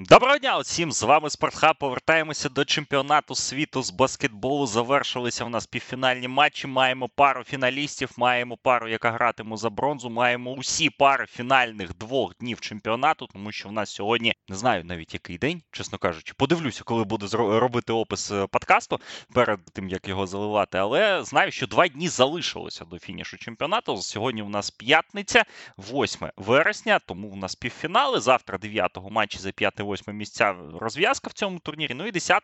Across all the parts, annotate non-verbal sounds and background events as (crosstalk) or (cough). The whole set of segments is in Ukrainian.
Доброго дня усім! З вами Спортхаб. Повертаємося до чемпіонату світу з баскетболу. Завершилися в нас півфінальні матчі. Маємо пару фіналістів, маємо пару, яка гратиме за бронзу. Маємо усі пари фінальних двох днів чемпіонату, тому що в нас сьогодні не знаю навіть який день, чесно кажучи. Подивлюся, коли буду робити опис е, подкасту перед тим як його заливати. Але знаю, що два дні залишилося до фінішу чемпіонату. Сьогодні у нас п'ятниця, 8 вересня, тому у нас півфінали. Завтра 9-го матчі за 5 8 місця розв'язка в цьому турнірі. Ну і 10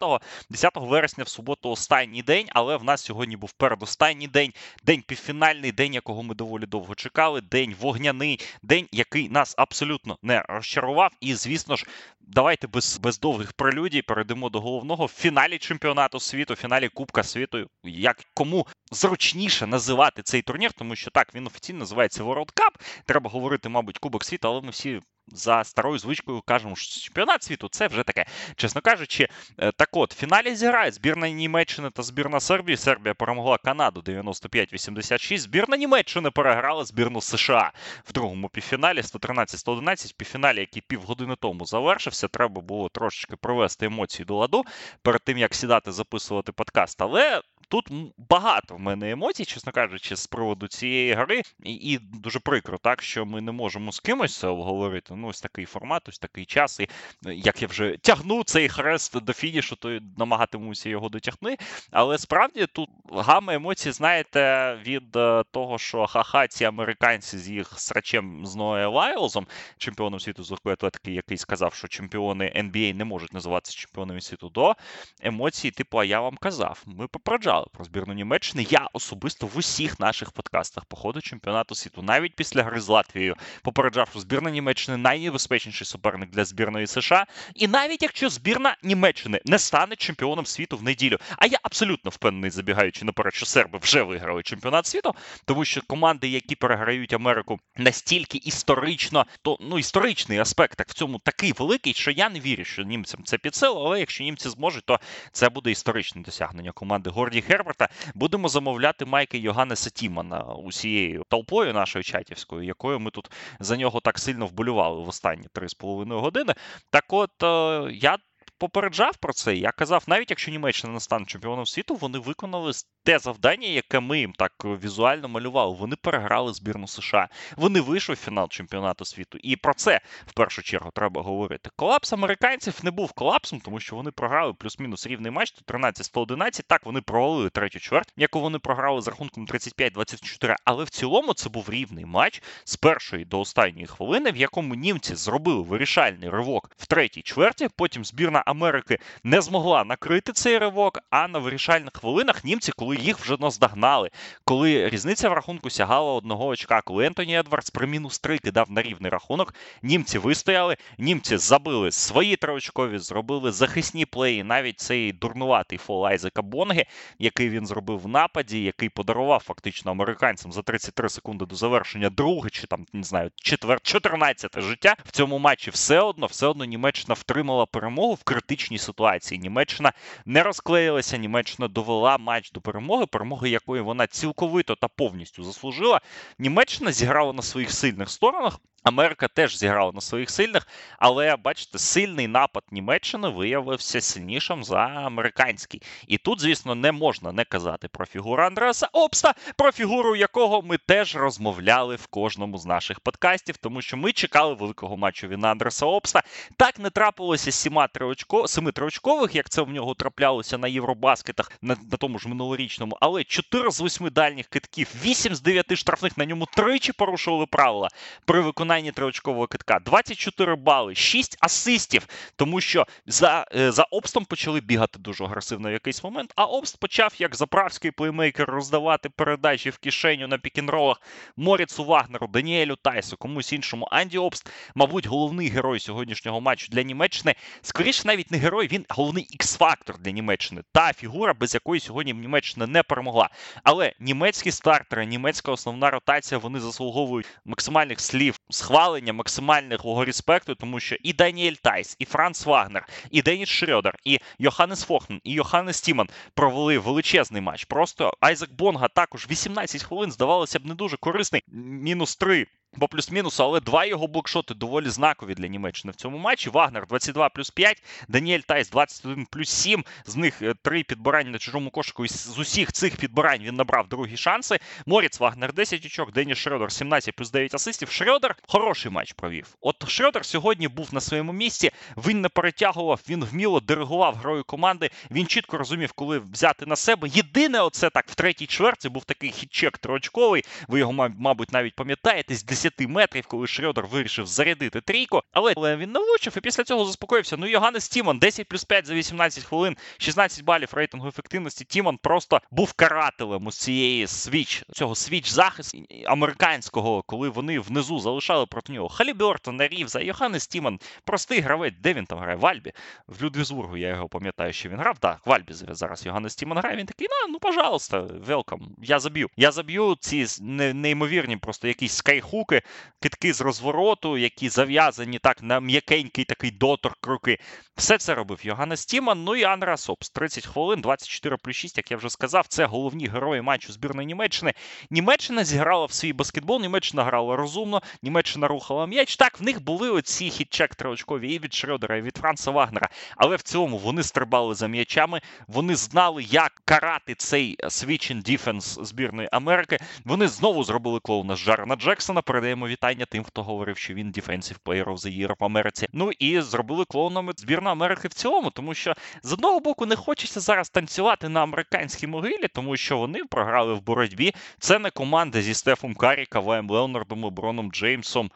10 вересня в суботу останній день, але в нас сьогодні був передостанній день, день півфінальний, день, якого ми доволі довго чекали, день вогняний, день, який нас абсолютно не розчарував. І, звісно ж, давайте без без довгих прелюдій перейдемо до головного в фіналі чемпіонату світу, фіналі Кубка світу. Як кому зручніше називати цей турнір, тому що так він офіційно називається World Cup. Треба говорити, мабуть, Кубок світу, але ми всі за старою звичкою кажемо, що чемпіонат світу це вже таке. Чесно кажучи, е, так от в фіналі зіграють збірна Німеччини та збірна Сербії. Сербія перемогла Канаду 95-86. Збірна Німеччини переграла збірну США в другому півфіналі 113-111. Півфіналі, який півгодини тому завершився. Треба було трошечки привести емоції до ладу перед тим як сідати записувати подкаст. Але Тут багато в мене емоцій, чесно кажучи, з приводу цієї гри, і, і дуже прикро, так що ми не можемо з кимось це обговорити. Ну, ось такий формат, ось такий час. І як я вже тягну цей хрест до фінішу, то намагатимуся його дотягти. Але справді тут гама емоцій, знаєте, від е, того, що ха-ха, ці американці з їх срачем з Ноє Лайлзом, чемпіоном світу з легкої атлетики, який сказав, що чемпіони NBA не можуть називатися чемпіонами світу, до емоцій, типу, а я вам казав, ми попереджали про збірну Німеччини. Я особисто в усіх наших подкастах по ходу чемпіонату світу, навіть після гри з Латвією, попереджав, що збірна Німеччини найнебезпечніший суперник для збірної США. І навіть якщо збірна Німеччини не стане чемпіоном світу в неділю, а я абсолютно впевнений, забігаючи наперед, що серби вже виграли чемпіонат світу, тому що команди, які переграють Америку настільки історично, то ну історичний аспект так в цьому такий великий, що я не вірю, що німцям це під силу, але якщо німці зможуть, то це буде історичне досягнення команди Горді Герберта будемо замовляти майки Йоганнеса Тімана усією толпою нашою чатівською, якою ми тут за нього так сильно вболювали в останні 3,5 години. Так от е, я попереджав про це. Я казав, навіть якщо Німеччина не стане чемпіоном світу, вони виконали те завдання, яке ми їм так візуально малювали. Вони переграли збірну США. Вони вийшли в фінал чемпіонату світу. І про це в першу чергу треба говорити. Колапс американців не був колапсом, тому що вони програли плюс-мінус рівний матч 113-111. Так, вони провалили третю чверть, яку вони програли з рахунком 35-24. Але в цілому це був рівний матч з першої до останньої хвилини, в якому німці зробили вирішальний ривок в третій чверті. Потім збірна Америки не змогла накрити цей ривок. А на вирішальних хвилинах німці, коли їх вже наздогнали, коли різниця в рахунку сягала одного очка, коли Ентоні Едвардс при мінус 3 кидав на рівний рахунок, німці вистояли, німці забили свої триочкові, зробили захисні плеї. Навіть цей дурнуватий фол Айзека Бонги, який він зробив в нападі, який подарував фактично американцям за 33 секунди до завершення друге, чи там не знаю, четвер 14 життя в цьому матчі все одно, все одно Німеччина втримала перемогу в критичній ситуації. Німеччина не розклеїлася, Німеччина довела матч до перемоги, перемоги якої вона цілковито та повністю заслужила. Німеччина зіграла на своїх сильних сторонах. Америка теж зіграла на своїх сильних, але бачите, сильний напад Німеччини виявився сильнішим за американський. І тут, звісно, не можна не казати про фігуру Андреаса Обста, про фігуру якого ми теж розмовляли в кожному з наших подкастів, тому що ми чекали великого матчу від Андреса Обста. Так не трапилося сіма триочко, семи триочкових, як це в нього траплялося на Євробаскетах на, на тому ж минулорічному, але 4 з 8 дальніх китків, 8 з 9 штрафних на ньому тричі порушували правила при виконанні виконанні триочкового китка. 24 бали, 6 асистів, тому що за е, за обстом почали бігати дуже агресивно в якийсь момент. А обст почав, як заправський плеймейкер, роздавати передачі в кишеню на пікінролах Моріцу Вагнеру, Даніелю Тайсу, комусь іншому. Анді Обст, мабуть, головний герой сьогоднішнього матчу для Німеччини. Скоріше, навіть не герой, він головний ікс-фактор для Німеччини. Та фігура, без якої сьогодні Німеччина не перемогла. Але німецькі стартери, німецька основна ротація, вони заслуговують максимальних слів схвалення максимального респекту, тому що і Даніель Тайс, і Франц Вагнер, і Деніс Шрьодер, і Йоханнес Фогтман, і Йоганнес Тіман провели величезний матч. Просто Айзек Бонга також 18 хвилин здавалося б не дуже корисний. Мінус 3 по плюс-мінусу, але два його блокшоти доволі знакові для Німеччини в цьому матчі. Вагнер 22 плюс 5, Даніель Тайс 21 плюс 7. З них е, три підбирання на чужому кошику. І з усіх цих підбирань він набрав другі шанси. Моріц Вагнер 10 очок, Деніс Шредер 17 плюс 9 асистів. Шредер хороший матч провів. От Шредер сьогодні був на своєму місці. Він не перетягував, він вміло диригував грою команди. Він чітко розумів, коли взяти на себе. Єдине, оце так в третій чверті був такий хітчек троочковий. Ви його, мабуть, навіть пам'ятаєте, 10 метрів, коли Шредер вирішив зарядити трійку. Але він не влучив і після цього заспокоївся. Ну, Йоганнес Тіман 10 плюс 5 за 18 хвилин, 16 балів рейтингу ефективності. Тіман просто був карателем із цієї switch, цього switch захисту американського, коли вони внизу залишали проти нього Халібертона, Рівза, Йоганнес Тіман, простий гравець, де він там грає? В Альбі. В Людвігсбургу я його пам'ятаю, що він грав. Так, в Альбі зараз Йоганнес Тіман грає. Він такий, ну, ну пожалуйста, welcome. Я заб'ю. Я заб'ю ці неймовірні, просто якісь скайхуки, китки з розвороту, які зав'язані так на м'якенький такий доторк руки. Все це робив Йоганнес Тіман. Ну і Анра Сопс. 30 хвилин, 24 плюс 6, як я вже сказав, це головні герої матчу збірної Німеччини. Німеччина зіграла в свій баскетбол, Німеччина грала розумно, Німеччина рухала м'яч. Так, в них були оці хітчек триочкові і від Шрёдера, і від Франца Вагнера. Але в цілому вони стрибали за м'ячами, вони знали, як карати цей switching defense збірної Америки. Вони знову зробили клоуна з Жарена Джексона. Передаємо вітання тим, хто говорив, що він Defensive Player of the Year в Америці. Ну і зробили клоунами збірну Америки в цілому, тому що з одного боку не хочеться зараз танцювати на американській могилі, тому що вони програли в боротьбі. Це не команда зі Стефом Карі, Каваєм Леонардом, Леброном Джеймсом.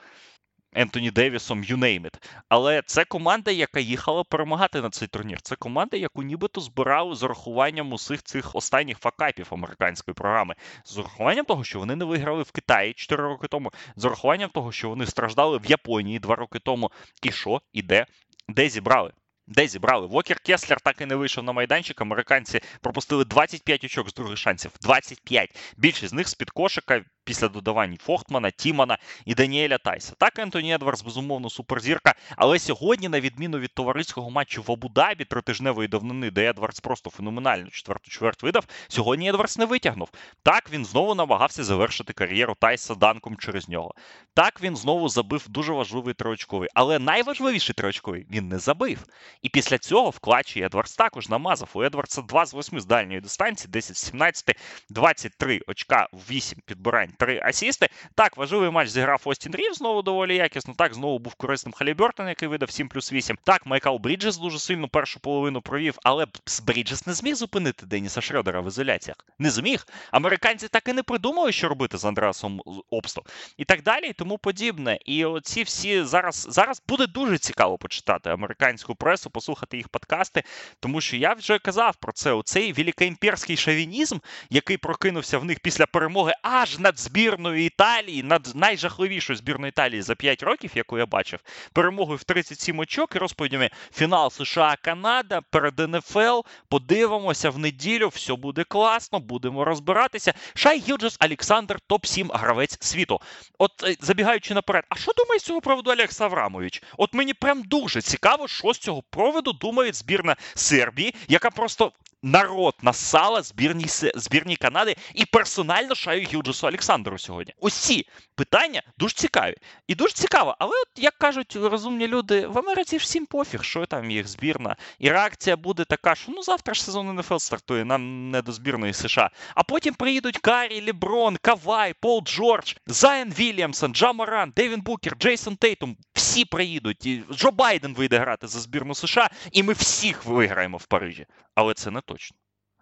Ентоні Девісом, you name it. Але це команда, яка їхала перемагати на цей турнір. Це команда, яку нібито збирали з урахуванням усіх цих останніх факапів американської програми, з урахуванням того, що вони не виграли в Китаї 4 роки тому, з урахуванням того, що вони страждали в Японії 2 роки тому. І що, і де? Де зібрали? Де зібрали? Вокер Кеслер так і не вийшов на майданчик. Американці пропустили 25 очок з других шансів. 25. Більшість з них з-під кошика після додавань Фохтмана, Тімана і Даніеля Тайса. Так, Ентоні Едвардс, безумовно, суперзірка. Але сьогодні, на відміну від товариського матчу в Абу-Дабі тритижневої давнини, де Едвардс просто феноменально четверту чверть видав, сьогодні Едвардс не витягнув. Так, він знову намагався завершити кар'єру Тайса данком через нього. Так, він знову забив дуже важливий триочковий. Але найважливіший триочковий він не забив. І після цього в клатчі Едвардс також намазав. У Едвардса 2 з 8 з дальньої дистанції, 10 з 17, 23 очка, 8 підбирань три асісти. Так, важливий матч зіграв Остін Рів знову доволі якісно. Так, знову був корисним Халібертон, який видав 7 плюс 8. Так, Майкл Бріджес дуже сильно першу половину провів, але Бріджес не зміг зупинити Деніса Шредера в ізоляціях. Не зміг. Американці так і не придумали, що робити з Андреасом Обсто. І так далі, і тому подібне. І оці всі зараз зараз буде дуже цікаво почитати американську пресу, послухати їх подкасти, тому що я вже казав про це. Оцей великоімперський шовінізм, який прокинувся в них після перемоги аж над збірною Італії, над найжахливішою збірною Італії за 5 років, яку я бачив, перемогою в 37 очок і розповідями фінал США-Канада перед НФЛ. Подивимося в неділю, все буде класно, будемо розбиратися. Шай Гілджес Олександр, топ-7 гравець світу. От е, забігаючи наперед, а що думає з цього приводу Олекс Аврамович? От мені прям дуже цікаво, що з цього проводу думає збірна Сербії, яка просто народ насала збірній збірній Канади і персонально шаю Гілджесу Олександру сьогодні. Ці питання дуже цікаві. І дуже цікаво. Але, от як кажуть розумні люди, в Америці всім пофіг, що там їх збірна. І реакція буде така, що ну завтра ж сезон НФЛ стартує, нам не до збірної США. А потім приїдуть Карі, Леброн, Кавай, Пол Джордж, Зайен Вільямсон, Джа Морант, Девін Букер, Джейсон Тейтум. Всі приїдуть. І Джо Байден вийде грати за збірну США, і ми всіх виграємо в Парижі. Але це не точно.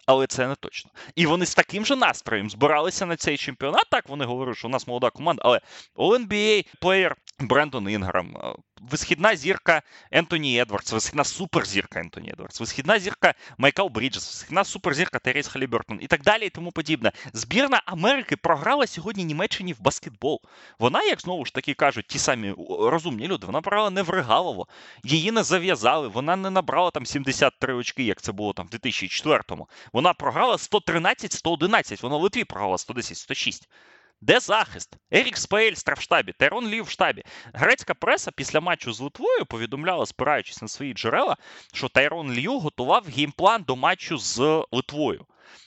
Але це не точно. І вони з таким же настроєм збиралися на цей чемпіонат. Так вони говорять, що у нас молода команда, але All-NBA player Брендон Інграм, е, висхідна зірка Ентоні Едвардс, висхідна суперзірка Ентоні Едвардс, висхідна зірка Мікел Бріджес, висхідна суперзірка Тайріз Халібертон і так далі і тому подібне. Збірна Америки програла сьогодні Німеччині в баскетбол. Вона, як знову ж таки кажуть, ті самі розумні люди, вона програла не в Регалово, її не зав'язали, вона не набрала там 73 очки, як це було там в 2004-му. Вона програла 113-111, вона в Литві програла 110-106. Де захист? Ерік Спо в штабі, Тайрон Лю в штабі. Грецька преса після матчу з Литвою повідомляла, спираючись на свої джерела, що Тайрон Лю готував game plan до матчу з Литвою.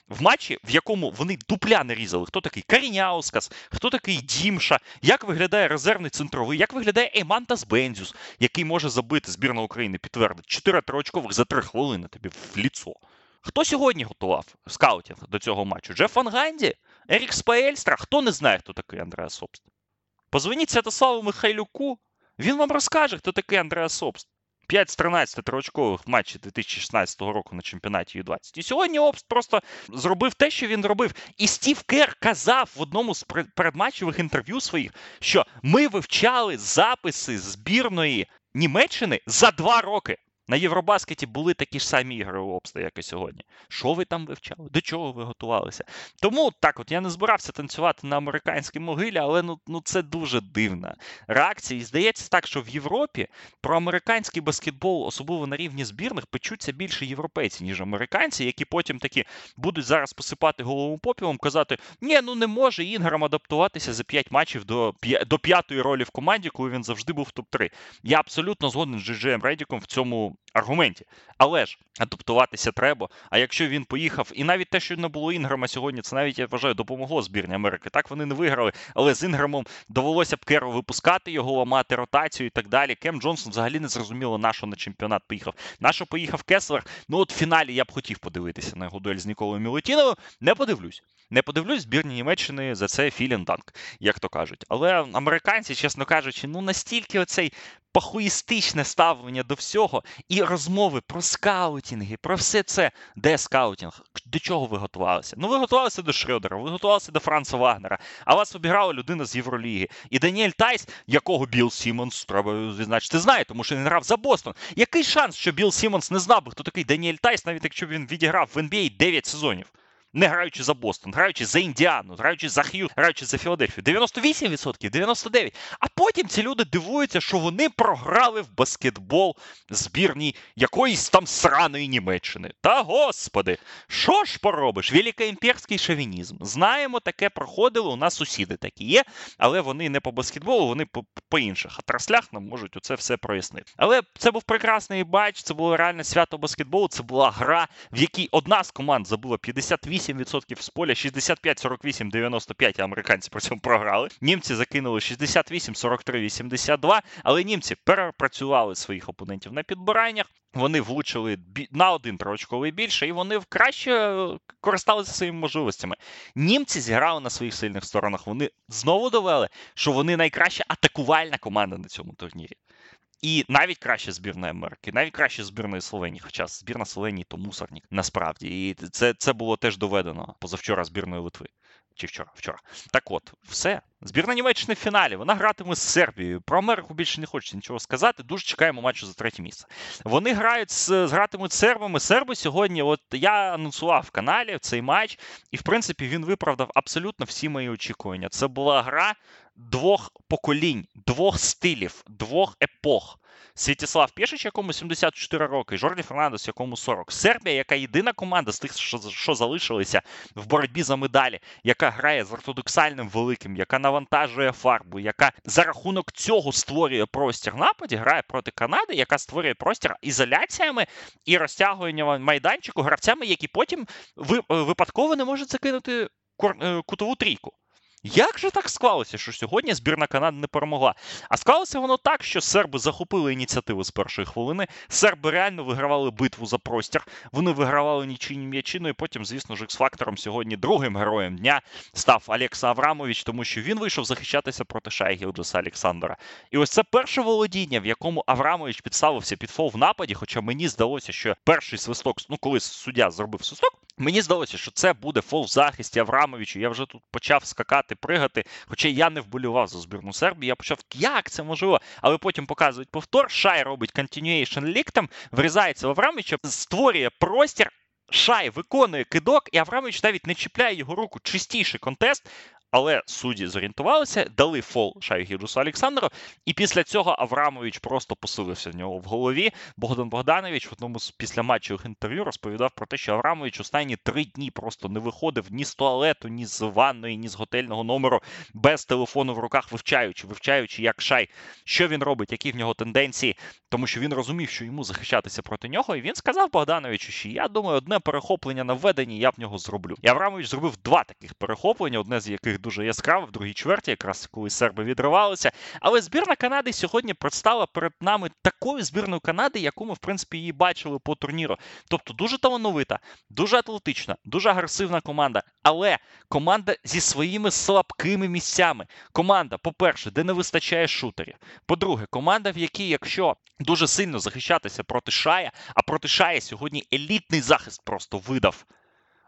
в матчі, в якому вони дупля не різали. Хто такий Каріняускас, хто такий Дімша, як виглядає резервний центровий, як виглядає Еймантас Бендзюс, який може забити збірна України, підтвердить 4 триочкових за 3 хвилини тобі в лицо. Хто сьогодні готував scouting до цього матчу? Джеф Ван Ганді? Ерік Спаельстра? Хто не знає, хто такий Андреас Собст? Позвоніть Святославу Михайлюку, він вам розкаже, хто такий Андреас Собст. 5 з 13 триочкових в матчі 2016 року на чемпіонаті Ю-20. І сьогодні Обст просто зробив те, що він робив. І Стів Кер казав в одному з передматчевих інтерв'ю своїх, що ми вивчали записи збірної Німеччини за два роки. На Євробаскеті були такі ж самі ігри у обста, як і сьогодні. Що ви там вивчали? До чого ви готувалися? Тому так, от я не збирався танцювати на американській могилі, але ну ну це дуже дивна реакція. І здається так, що в Європі про американський баскетбол, особливо на рівні збірних, печуться більше європейці, ніж американці, які потім такі будуть зараз посипати голову попілом, казати: ні, ну не може Інграм адаптуватися за 5 матчів до до п'ятої ролі в команді, коли він завжди був в топ-3. Я абсолютно згоден з Джеджеєм Редіком в цьому аргументі. Але ж адаптуватися треба. А якщо він поїхав, і навіть те, що не було Інграма сьогодні, це навіть я вважаю, допомогло збірні Америки. Так вони не виграли, але з Інграмом довелося б Керу випускати його, ламати ротацію і так далі. Кем Джонсон взагалі не зрозуміло, на що на чемпіонат поїхав. На що поїхав Кеслер. Ну от в фіналі я б хотів подивитися на його дуель з Ніколою Мілетіновим. Не подивлюсь. Не подивлюсь збірні Німеччини за це філінданк, як то кажуть. Але американці, чесно кажучи, ну настільки оцей похуїстичне ставлення до всього і розмови про скаутінги, про все це. Де scouting? До чого ви готувалися? Ну, ви готувалися до Шредера, ви готувалися до Франца Вагнера, а вас обіграла людина з Євроліги. І Даніель Тайс, якого Білл Сімонс, треба відзначити, знає, тому що він грав за Бостон. Який шанс, що Білл Сімонс не знав би, хто такий Даніель Тайс, навіть якщо б він відіграв в NBA 9 сезонів? Не граючи за Бостон, граючи за Індіану, граючи за Х'юстон, граючи за Філадельфію. 98%, 99%. А потім ці люди дивуються, що вони програли в баскетбол збірній якоїсь там сраної Німеччини. Та господи, що ж поробиш? Великоімперський шовінізм. Знаємо, таке проходило. У нас сусіди такі є, але вони не по баскетболу, вони по, по інших отраслях нам можуть оце все прояснити. Але це був прекрасний бач, це було реальне свято баскетболу. Це була гра, в якій одна з команд забула 58 8% з поля, 65, 48, 95 американці при цьому програли. Німці закинули 68, 43, 82, але німці перепрацювали своїх опонентів на підбираннях. Вони влучили на один троочковий більше, і вони краще е, користалися своїми можливостями. Німці зіграли на своїх сильних сторонах. Вони знову довели, що вони найкраща атакувальна команда на цьому турнірі. І навіть краще збірної Америки, навіть краще збірної Словенії, хоча збірна Словенії то мусорник насправді. І це це було теж доведено позавчора збірної Литви. Чи вчора? Вчора. Так от, все. Збірна Німеччини в фіналі. Вона гратиме з Сербією. Про Америку більше не хочеться нічого сказати. Дуже чекаємо матчу за третє місце. Вони грають з гратимуть сербами. Серби сьогодні. От я анонсував в каналі цей матч, і в принципі він виправдав абсолютно всі мої очікування. Це була гра двох поколінь, двох стилів, двох епох. Святіслав Пєшич, якому 74 роки, Жорді Фернандес, якому 40. Сербія, яка єдина команда з тих, що що залишилися в боротьбі за медалі, яка грає з ортодоксальним великим, яка навантажує фарбу, яка за рахунок цього створює простір нападі, грає проти Канади, яка створює простір ізоляціями і розтягуванням майданчику гравцями, які потім випадково не можуть закинути е, кутову трійку. Як же так склалося, що сьогодні збірна Канади не перемогла? А склалося воно так, що серби захопили ініціативу з першої хвилини. Серби реально вигравали битву за простір. Вони вигравали нічийні м'ячі. Ну і потім, звісно ж, X-фактором сьогодні другим героєм дня став Алекса Аврамович, тому що він вийшов захищатися проти Шайгілджеса Олександра. І ось це перше володіння, в якому Аврамович підставився під фол в нападі. Хоча мені здалося, що перший свисток, ну коли суддя зробив свисток, мені здалося, що це буде фол в захисті Аврамовичу. Я вже тут почав скакати стрибати, пригати. Хоча я не вболював за збірну Сербії, я почав, як це можливо? Але потім показують повтор. Шай робить continuation ліктом, врізається в Аврамовича, створює простір. Шай виконує кидок, і Аврамович навіть не чіпляє його руку. Чистіший контест. Але судді зорієнтувалися, дали фол Шаю Гіджусу Олександру, і після цього Аврамович просто посилився в нього в голові. Богдан Богданович в одному з після матчових інтерв'ю розповідав про те, що Аврамович останні три дні просто не виходив ні з туалету, ні з ванної, ні з готельного номеру без телефону в руках, вивчаючи, вивчаючи, як шай, що він робить, які в нього тенденції, тому що він розумів, що йому захищатися проти нього. І він сказав Богдановичу, що я думаю, одне перехоплення на введенні я в нього зроблю. І Аврамович зробив два таких перехоплення, одне з яких дуже яскраве, в другій чверті, якраз коли серби відривалися. Але збірна Канади сьогодні предстала перед нами такою збірною Канади, яку ми, в принципі, її бачили по турніру. Тобто дуже талановита, дуже атлетична, дуже агресивна команда. Але команда зі своїми слабкими місцями. Команда, по-перше, де не вистачає шутерів. По-друге, команда, в якій, якщо дуже сильно захищатися проти Шая, а проти Шая сьогодні елітний захист просто видав.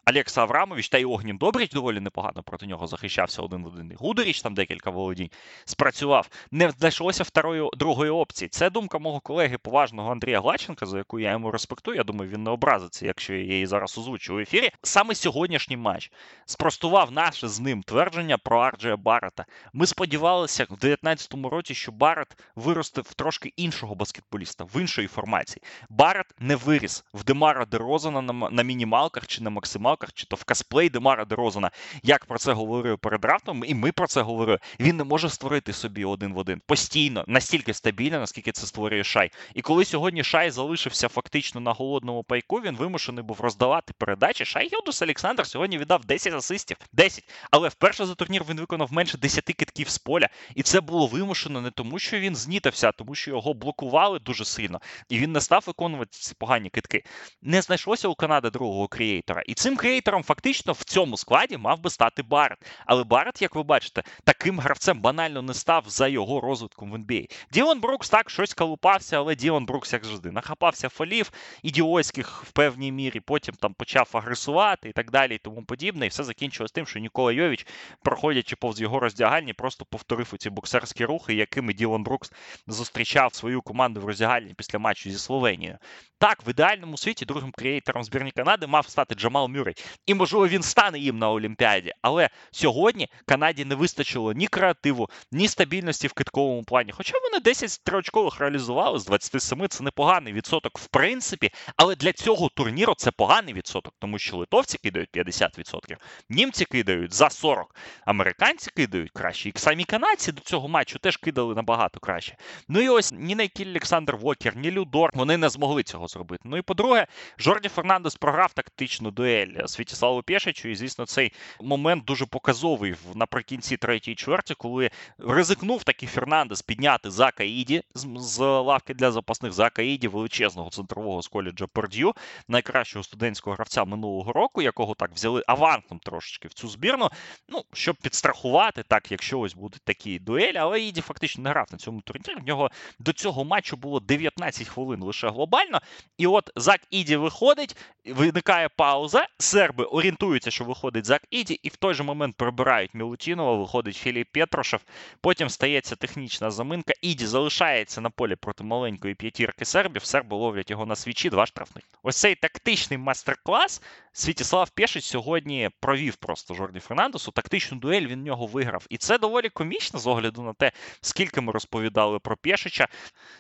Алекса Аврамович та й Огнін Добріч доволі непогано проти нього захищався один в один. Гудеріч там декілька володінь спрацював. Не знайшлося второї другої опції. Це думка мого колеги поважного Андрія Глаченка, за яку я йому респектую. Я думаю, він не образиться, якщо я її зараз озвучу в ефірі. Саме сьогоднішній матч спростував наше з ним твердження про Арджея Баррета. Ми сподівалися в 2019 році, що Баррет виросте в трошки іншого баскетболіста, в іншої формації. Баррет не виріс в Демара Дерозана на, на мінімалках чи на максималках маках, чи то в косплей Демара Дерозана, як про це говорив перед драфтом, і ми про це говорили. Він не може створити собі один в один постійно, настільки стабільно, наскільки це створює Шай. І коли сьогодні Шай залишився фактично на голодному пайку, він вимушений був роздавати передачі. Шай Гілдус Олександр сьогодні віддав 10 асистів. 10. Але вперше за турнір він виконав менше 10 китків з поля. І це було вимушено не тому, що він знітився, а тому, що його блокували дуже сильно, і він не став виконувати ці погані китки. Не знайшлося у Канади другого крієйтора. І цим кріейтором фактично в цьому складі мав би стати Барет. Але Барет, як ви бачите, таким гравцем банально не став за його розвитком в NBA. Ділон Брукс так щось калупався, але Ділон Брукс, як завжди, нахапався фолів ідіотських в певній мірі, потім там почав агресувати і так далі, і тому подібне. І все закінчилось тим, що Нікола Йович, проходячи повз його роздягальні, просто повторив ці боксерські рухи, якими Ділон Брукс зустрічав свою команду в роздягальні після матчу зі Словенією. Так, в ідеальному світі другим креатором збірні Канади мав стати Джамал Мюррей. І, можливо, він стане їм на Олімпіаді. Але сьогодні Канаді не вистачило ні креативу, ні стабільності в китковому плані. Хоча вони 10 триочкових реалізували з 27, це непоганий відсоток, в принципі. Але для цього турніру це поганий відсоток, тому що литовці кидають 50%, німці кидають за 40%, американці кидають краще. І самі канадці до цього матчу теж кидали набагато краще. Ну і ось ні Найкіль Олександр Вокер, ні Людор, вони не змогли цього зробити. Ну і по-друге, Жорді Фернандес програв тактичну дуель Святіславу Пєшичу, і звісно, цей момент дуже показовий наприкінці третьої чверті, коли ризикнув таки Фернандес підняти Зака Іді з, лавки для запасних Зака Іді, величезного центрового з коледжа Перд'ю, найкращого студентського гравця минулого року, якого так взяли авансом трошечки в цю збірну. Ну, щоб підстрахувати, так, якщо ось будуть такі дуелі, але Іді фактично не грав на цьому турнірі. В нього до цього матчу було 19 хвилин лише глобально. І от Зак Іді виходить, виникає пауза. Серби орієнтуються, що виходить Зак Іді, і в той же момент прибирають Мілутінова, виходить Філіп Петрошев. Потім стається технічна заминка. Іді залишається на полі проти маленької п'ятірки сербів. Серби ловлять його на свічі, два штрафних. Ось цей тактичний майстер-клас Світіслав Пєшич сьогодні провів просто Жорді Фернандесу. Тактичну дуель він в нього виграв. І це доволі комічно з огляду на те, скільки ми розповідали про Пєшича,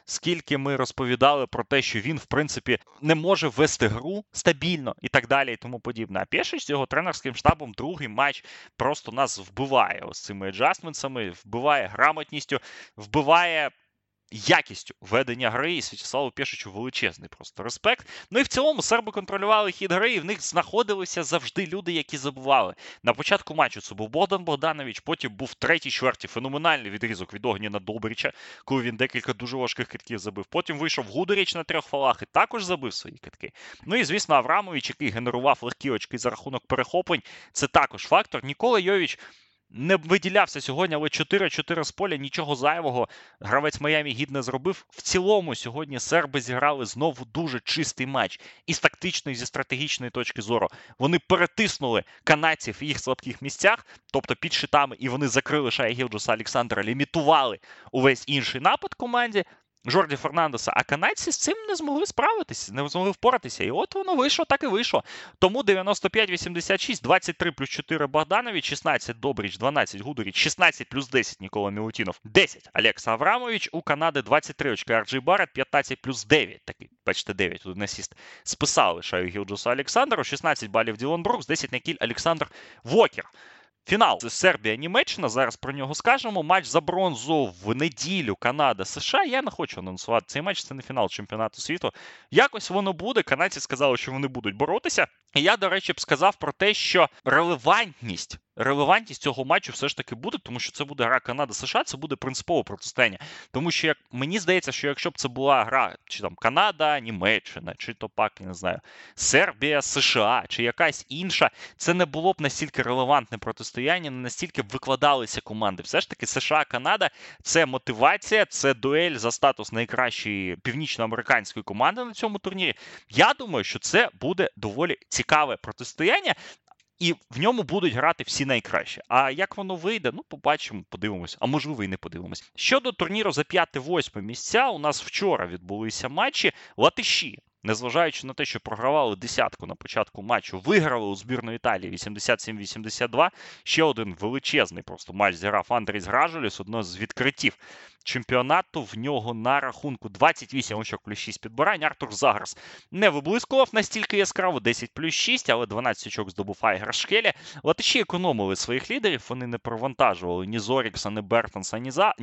скільки ми розповідали про те, що він, в принципі, не може вести гру стабільно і так далі, і тому подібне. А Пєшич з його тренерським штабом другий матч просто нас вбиває ось цими аджастментсами, вбиває грамотністю, вбиває якістю ведення гри і Святославу Пєшичу величезний просто респект. Ну і в цілому серби контролювали хід гри, і в них знаходилися завжди люди, які забували. На початку матчу це був Богдан Богданович, потім був третій чверті феноменальний відрізок від Огніна Добрича, коли він декілька дуже важких китків забив. Потім вийшов Гудеріч на трьох фалах і також забив свої китки. Ну і звісно, Аврамович, який генерував легкі очки за рахунок перехоплень, це також фактор. Нікола Йович не виділявся сьогодні, але 4-4 з поля нічого зайвого. Гравець Майамі гід не зробив. В цілому сьогодні серби зіграли знову дуже чистий матч. І з тактичної, зі стратегічної точки зору. Вони перетиснули канадців в їх слабких місцях, тобто під щитами, і вони закрили Шая Гілджуса Олександра, лімітували увесь інший напад команді. Жорді Фернандеса, а канадці з цим не змогли справитися, не змогли впоратися. І от воно вийшло, так і вийшло. Тому 95-86, 23 плюс 4 Богданович, 16 Добріч, 12 Гудоріч, 16 плюс 10 Нікола Мілутінов, 10 Олекса Аврамович, у Канади 23 очки Арджей Барет, 15 плюс 9. Такий, бачите, 9 тут насіст списали Шаю Гілджусу Олександру, 16 балів Ділон Брукс, 10 на кіль Олександр Вокер. Фінал Сербія-Німеччина. Зараз про нього скажемо. Матч за бронзу в неділю Канада США. Я не хочу анонсувати цей матч. Це не фінал чемпіонату світу. Якось воно буде. Канадці сказали, що вони будуть боротися. І я, до речі, б сказав про те, що релевантність релевантність цього матчу все ж таки буде, тому що це буде гра Канада-США, це буде принципове протистояння. Тому що як мені здається, що якщо б це була гра, чи там Канада, Німеччина, чи то пак, я не знаю, Сербія, США, чи якась інша, це не було б настільки релевантне протистояння, не настільки б викладалися команди. Все ж таки, США, Канада це мотивація, це дуель за статус найкращої північноамериканської команди на цьому турнірі. Я думаю, що це буде доволі цікаве протистояння і в ньому будуть грати всі найкраще. А як воно вийде, ну побачимо, подивимось, а можливо і не подивимось. Щодо турніру за 5-8 місця, у нас вчора відбулися матчі латиші. Незважаючи на те, що програвали десятку на початку матчу, виграли у збірної Італії 87-82. Ще один величезний просто матч зіграв Андрій Гражуліс, одно з відкриттів чемпіонату. В нього на рахунку 28 очок плюс 6 підбирань. Артур Заграс не виблискував настільки яскраво, 10 плюс 6, але 12 очок здобув Айгер Шкелі. Латиші економили своїх лідерів. Вони не провантажували ні Зорікса, ні Бертонса, ні, За...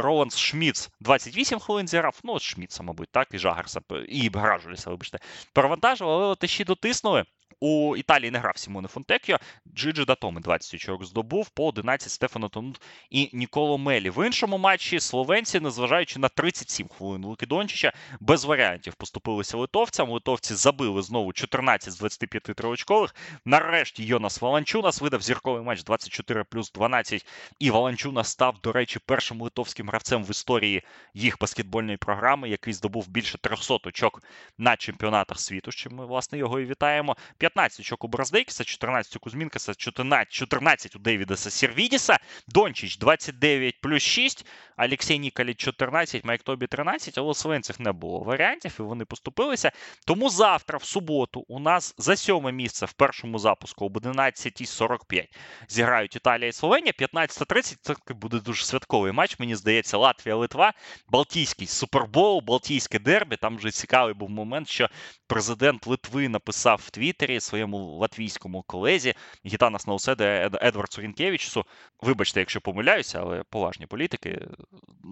Роланс Шміц 28 хвилин зіграв. Ну, от Шміца, мабуть, так, і Жагарса, і Гражуліса, вибачте, Провантажували, але Латиші дотиснули. У Італії не грав Сімоне Фонтекіо, Джиджи Датоми 20 очок здобув, по 11 Стефано Тонут і Ніколо Мелі. В іншому матчі словенці, незважаючи на 37 хвилин Луки Дончича, без варіантів поступилися литовцям. Литовці забили знову 14 з 25 триочкових. Нарешті Йонас Валанчунас видав зірковий матч 24 плюс 12. І Валанчунас став, до речі, першим литовським гравцем в історії їх баскетбольної програми, який здобув більше 300 очок на чемпіонатах світу. з чим ми власне його і вітаємо. 15 очок у Браздейкіса, 14 у Кузмінкаса, 14, 14 у Дейвідеса Сервідіса, Дончич 29 плюс 6, Олексій Ніколіч 14, Майк Тобі 13, але у Словенців не було варіантів, і вони поступилися. Тому завтра, в суботу, у нас за сьоме місце в першому запуску об 11.45 зіграють Італія і Словенія. 15.30 це буде дуже святковий матч. Мені здається, Латвія, Литва, Балтійський супербол, Балтійське дербі. Там вже цікавий був момент, що президент Литви написав в Твіттері своєму латвійському колезі Гітанас Науседе Едвард Сурінкевичсу. Вибачте, якщо помиляюся, але поважні політики.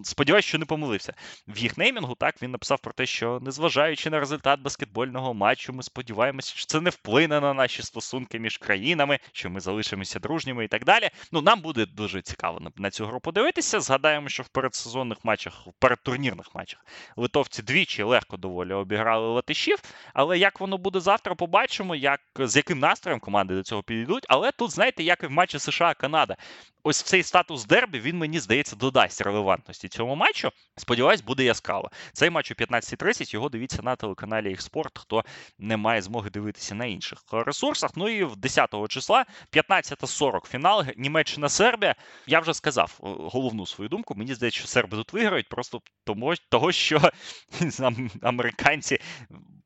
Сподіваюсь, що не помилився. В їх неймінгу так він написав про те, що незважаючи на результат баскетбольного матчу, ми сподіваємося, що це не вплине на наші стосунки між країнами, що ми залишимося дружніми і так далі. Ну, нам буде дуже цікаво на цю гру подивитися. Згадаємо, що в передсезонних матчах, в передтурнірних матчах литовці двічі легко доволі обіграли латишів. Але як воно буде завтра, побачимо, як з яким настроєм команди до цього підійдуть. Але тут, знаєте, як і в матчі США-Канада ось цей статус дербі він мені здається додасть релевантності цьому матчу. Сподіваюсь, буде яскраво. Цей матч о 15.30 його дивіться на телеканалі «Ехспорт», хто не має змоги дивитися на інших ресурсах. Ну і в 10 числа, 15.40 фінал, Німеччина-Сербія. Я вже сказав е, головну свою думку. Мені здається, що серби тут виграють, просто тому того, що (laughs) американці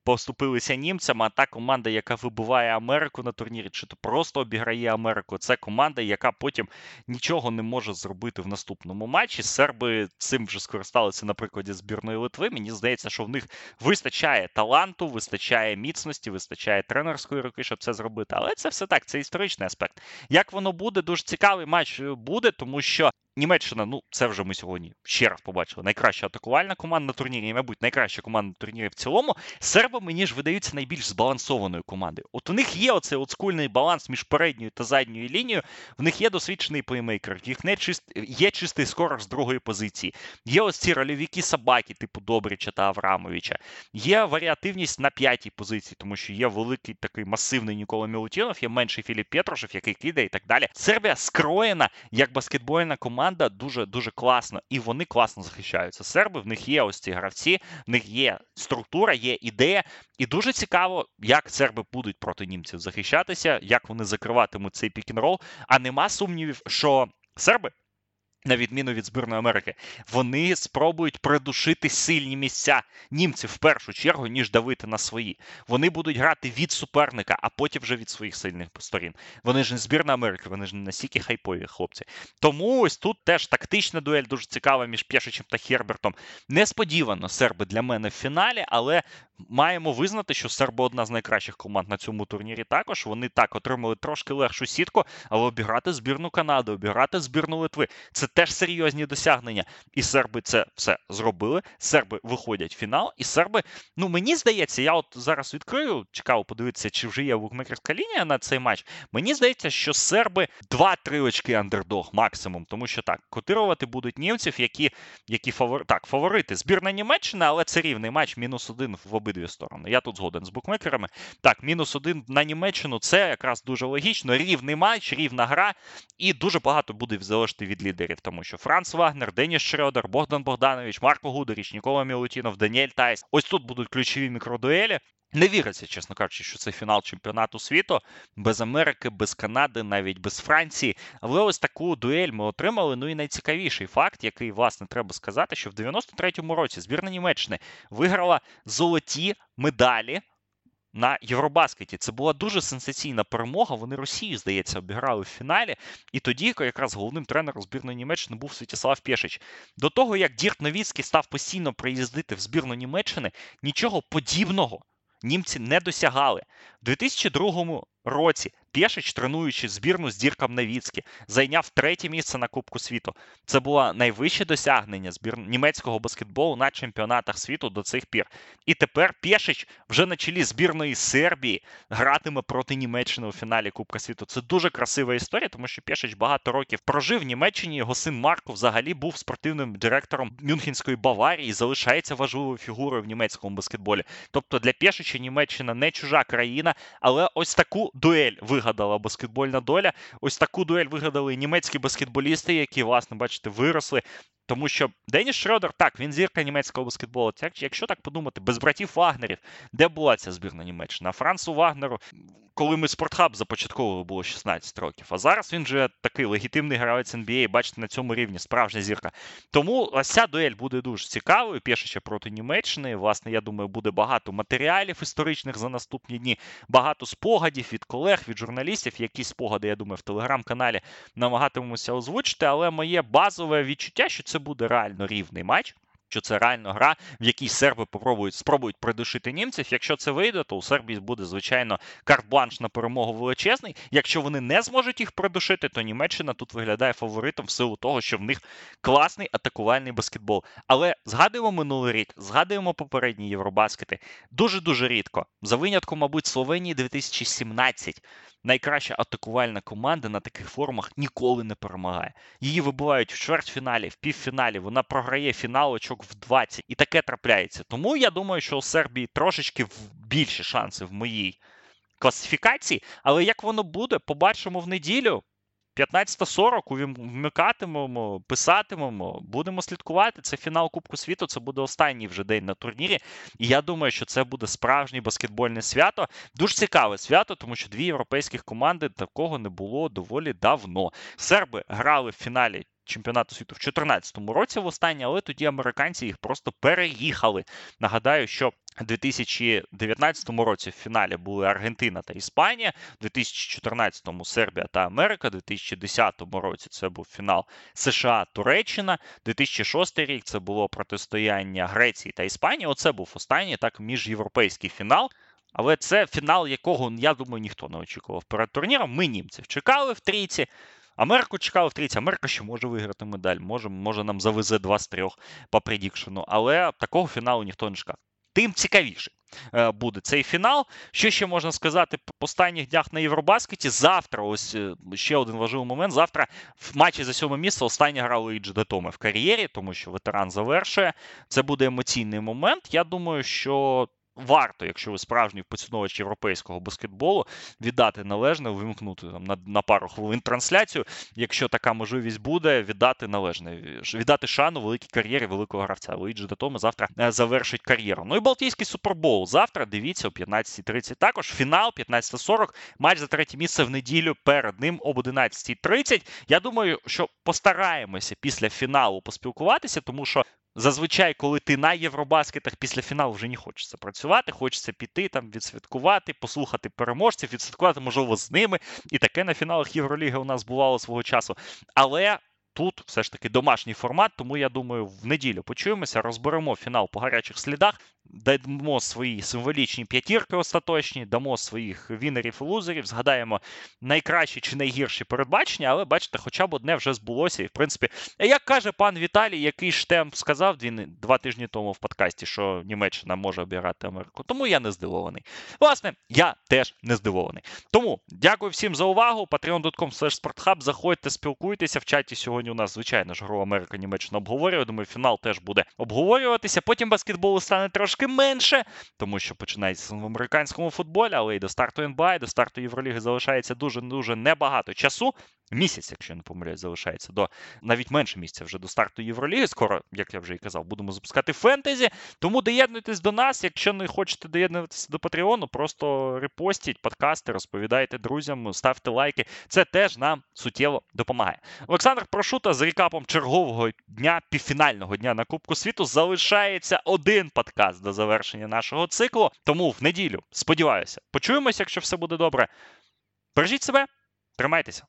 поступилися німцям, а та команда, яка вибиває Америку на турнірі, чи то просто обіграє Америку, це команда, яка потім нічого не може зробити в наступному матчі. Серби цим вже скористалися на прикладі збірної Литви. Мені здається, що в них вистачає таланту, вистачає міцності, вистачає тренерської руки, щоб це зробити. Але це все так, це історичний аспект. Як воно буде, дуже цікавий матч буде, тому що Німеччина, ну це вже ми сьогодні ще раз побачили. Найкраща атакувальна команда на турнірі, і, мабуть, найкраща команда на турнірі в цілому. Серби мені ж видаються найбільш збалансованою командою. От у них є оцей отскульний баланс між передньою та задньою лінією. В них є досвідчений плеймейкер, їх не чист... є чистий скорер з другої позиції. Є ось ці рольовіки собаки, типу Добрича та Аврамовича. Є варіативність на п'ятій позиції, тому що є великий такий масивний Нікола Мілутінов, є менший Філіп Петрушев, який кидає і так далі. Сербія скроєна як баскетбольна команда команда дуже дуже класно, і вони класно захищаються. Серби в них є ось ці гравці, в них є структура, є ідея. І дуже цікаво, як серби будуть проти німців захищатися, як вони закриватимуть цей пікінрол. А нема сумнівів, що серби на відміну від збірної Америки, вони спробують придушити сильні місця німців в першу чергу, ніж давити на свої. Вони будуть грати від суперника, а потім вже від своїх сильних сторін. Вони ж не збірна Америки, вони ж не настільки хайпові хлопці. Тому ось тут теж тактична дуель дуже цікава між Пєшичем та Хербертом. Несподівано серби для мене в фіналі, але маємо визнати, що серби одна з найкращих команд на цьому турнірі. Також вони так отримали трошки легшу сітку, але обіграти збірну Канади, обіграти збірну Литви це теж серйозні досягнення. І серби це все зробили. Серби виходять в фінал, і серби, ну мені здається, я от зараз відкрию, цікаво подивитися, чи вже є букмекерська лінія на цей матч. Мені здається, що серби 2-3 очки андердог максимум, тому що так, котирувати будуть німців, які які фавор... так, фаворити. Збірна Німеччина, але це рівний матч, мінус один в обидві сторони. Я тут згоден з букмекерами. Так, мінус один на Німеччину це якраз дуже логічно. Рівний матч, рівна гра, і дуже багато буде залежати від лідерів тому що Франц Вагнер, Деніс Шредер, Богдан Богданович, Марко Гударіч, Нікола Мілутінов, Даніель Тайс. Ось тут будуть ключові мікродуелі. Не віриться, чесно кажучи, що це фінал чемпіонату світу без Америки, без Канади, навіть без Франції. Але ось таку дуель ми отримали. Ну і найцікавіший факт, який власне треба сказати, що в 93-му році збірна Німеччини виграла золоті медалі на Євробаскеті. Це була дуже сенсаційна перемога. Вони Росію, здається, обіграли в фіналі. І тоді якраз головним тренером збірної Німеччини був Святіслав Пєшич. До того, як Дірт Новіцький став постійно приїздити в збірну Німеччини, нічого подібного німці не досягали. У 2002 році Пєшич, тренуючи збірну з Дірком Навіцькі, зайняв третє місце на Кубку світу. Це було найвище досягнення збір... німецького баскетболу на чемпіонатах світу до цих пір. І тепер Пєшич вже на чолі збірної Сербії гратиме проти Німеччини у фіналі Кубка світу. Це дуже красива історія, тому що Пєшич багато років прожив в Німеччині. Його син Марко взагалі був спортивним директором Мюнхенської Баварії і залишається важливою фігурою в німецькому баскетболі. Тобто для Пєшича Німеччина не чужа країна, але ось таку дуель вигадала баскетбольна доля. Ось таку дуель вигадали німецькі баскетболісти, які, власне, бачите, виросли. Тому що Деніс Шредер, так, він зірка німецького баскетболу. Якщо так подумати, без братів Вагнерів, де була ця збірна Німеччина? Францу Вагнеру, коли ми спортхаб започатковували, було 16 років. А зараз він вже такий легітимний гравець NBA, бачите, на цьому рівні справжня зірка. Тому ось ця дуель буде дуже цікавою. Пішече проти Німеччини. Власне, я думаю, буде багато матеріалів історичних за наступні дні, багато спогадів від колег, від журналістів. Якісь спогади, я думаю, в телеграм-каналі намагатимемося озвучити, але моє базове відчуття, що це буде реально рівний матч. Що це реально гра, в якій серби попробують спробують придушити німців. Якщо це вийде, то у Сербії буде звичайно карт-бланш на перемогу величезний. Якщо вони не зможуть їх придушити, то Німеччина тут виглядає фаворитом в силу того, що в них класний атакувальний баскетбол. Але згадуємо минулий рік, згадуємо попередні Євробаскети дуже дуже рідко. За винятком, мабуть, Словенії 2017 найкраща атакувальна команда на таких форумах ніколи не перемагає. Її вибивають в чвертьфіналі, в півфіналі. Вона програє фінал очок в 20. І таке трапляється. Тому я думаю, що у Сербії трошечки більші шанси в моїй класифікації. Але як воно буде, побачимо в неділю. 15.40 вмикатимемо, писатимемо, будемо слідкувати. Це фінал Кубку світу. Це буде останній вже день на турнірі. І я думаю, що це буде справжнє баскетбольне свято. Дуже цікаве свято, тому що дві європейських команди такого не було доволі давно. Серби грали в фіналі чемпіонату світу в 2014 році в останнє, але тоді американці їх просто переїхали. Нагадаю, що 2019 році в фіналі були Аргентина та Іспанія, у 2014-му Сербія та Америка, у 2010 році це був фінал США-Туреччина, 2006 рік це було протистояння Греції та Іспанії. Оце був останній так міжєвропейський фінал. Але це фінал, якого, я думаю, ніхто не очікував перед турніром. Ми німців чекали в трійці. Америку чекали в трійці. Америка ще може виграти медаль, може може нам завезе два з трьох по предікшену, але такого фіналу ніхто не чекав. Тим цікавіше буде цей фінал. Що ще можна сказати по останніх днях на Євробаскеті? Завтра, ось е, ще один важливий момент. Завтра в матчі за сьоме місце остання гра Луїджі Датоме в кар'єрі, тому що ветеран завершує. Це буде емоційний момент. Я думаю, що варто, якщо ви справжній поціновувач європейського баскетболу, віддати належне, вимкнути там на, на пару хвилин трансляцію. Якщо така можливість буде, віддати належне, віддати шану великій кар'єрі великого гравця. Луїджі Датоме завтра е, завершить кар'єру. Ну і Балтійський супербол. Завтра дивіться о 15.30. Також фінал 15.40. Матч за третє місце в неділю перед ним об 11.30. Я думаю, що постараємося після фіналу поспілкуватися, тому що Зазвичай, коли ти на Євробаскетах після фіналу вже не хочеться працювати, хочеться піти там, відсвяткувати, послухати переможців, відсвяткувати, можливо, з ними. І таке на фіналах Євроліги у нас бувало свого часу. Але тут все ж таки домашній формат, тому я думаю, в неділю почуємося, розберемо фінал по гарячих слідах дамо свої символічні п'ятірки остаточні, дамо своїх вінерів і лузерів, згадаємо найкращі чи найгірші передбачення, але бачите, хоча б одне вже збулося. І в принципі, як каже пан Віталій, який штемп сказав два тижні тому в подкасті, що Німеччина може обіграти Америку. Тому я не здивований. Власне, я теж не здивований. Тому дякую всім за увагу. patreon.com спортхаб. Заходьте, спілкуйтеся. В чаті сьогодні у нас, звичайно ж, гру Америка Німеччина обговорює. Думаю, фінал теж буде обговорюватися. Потім баскетболу стане трошки трошки менше, тому що починається в американському футболі, але і до старту НБА, і до старту Євроліги залишається дуже-дуже небагато часу. Місяць, якщо не помиляюсь, залишається до навіть менше місця вже до старту Євроліги. Скоро, як я вже і казав, будемо запускати фентезі. Тому доєднуйтесь до нас. Якщо не хочете доєднуватися до Патреону, просто репостіть подкасти, розповідайте друзям, ставте лайки. Це теж нам суттєво допомагає. Олександр Прошута з рекапом чергового дня, півфінального дня на Кубку світу залишається один подкаст до завершення нашого циклу. Тому в неділю сподіваюся, почуємося, якщо все буде добре. Бережіть себе, тримайтеся.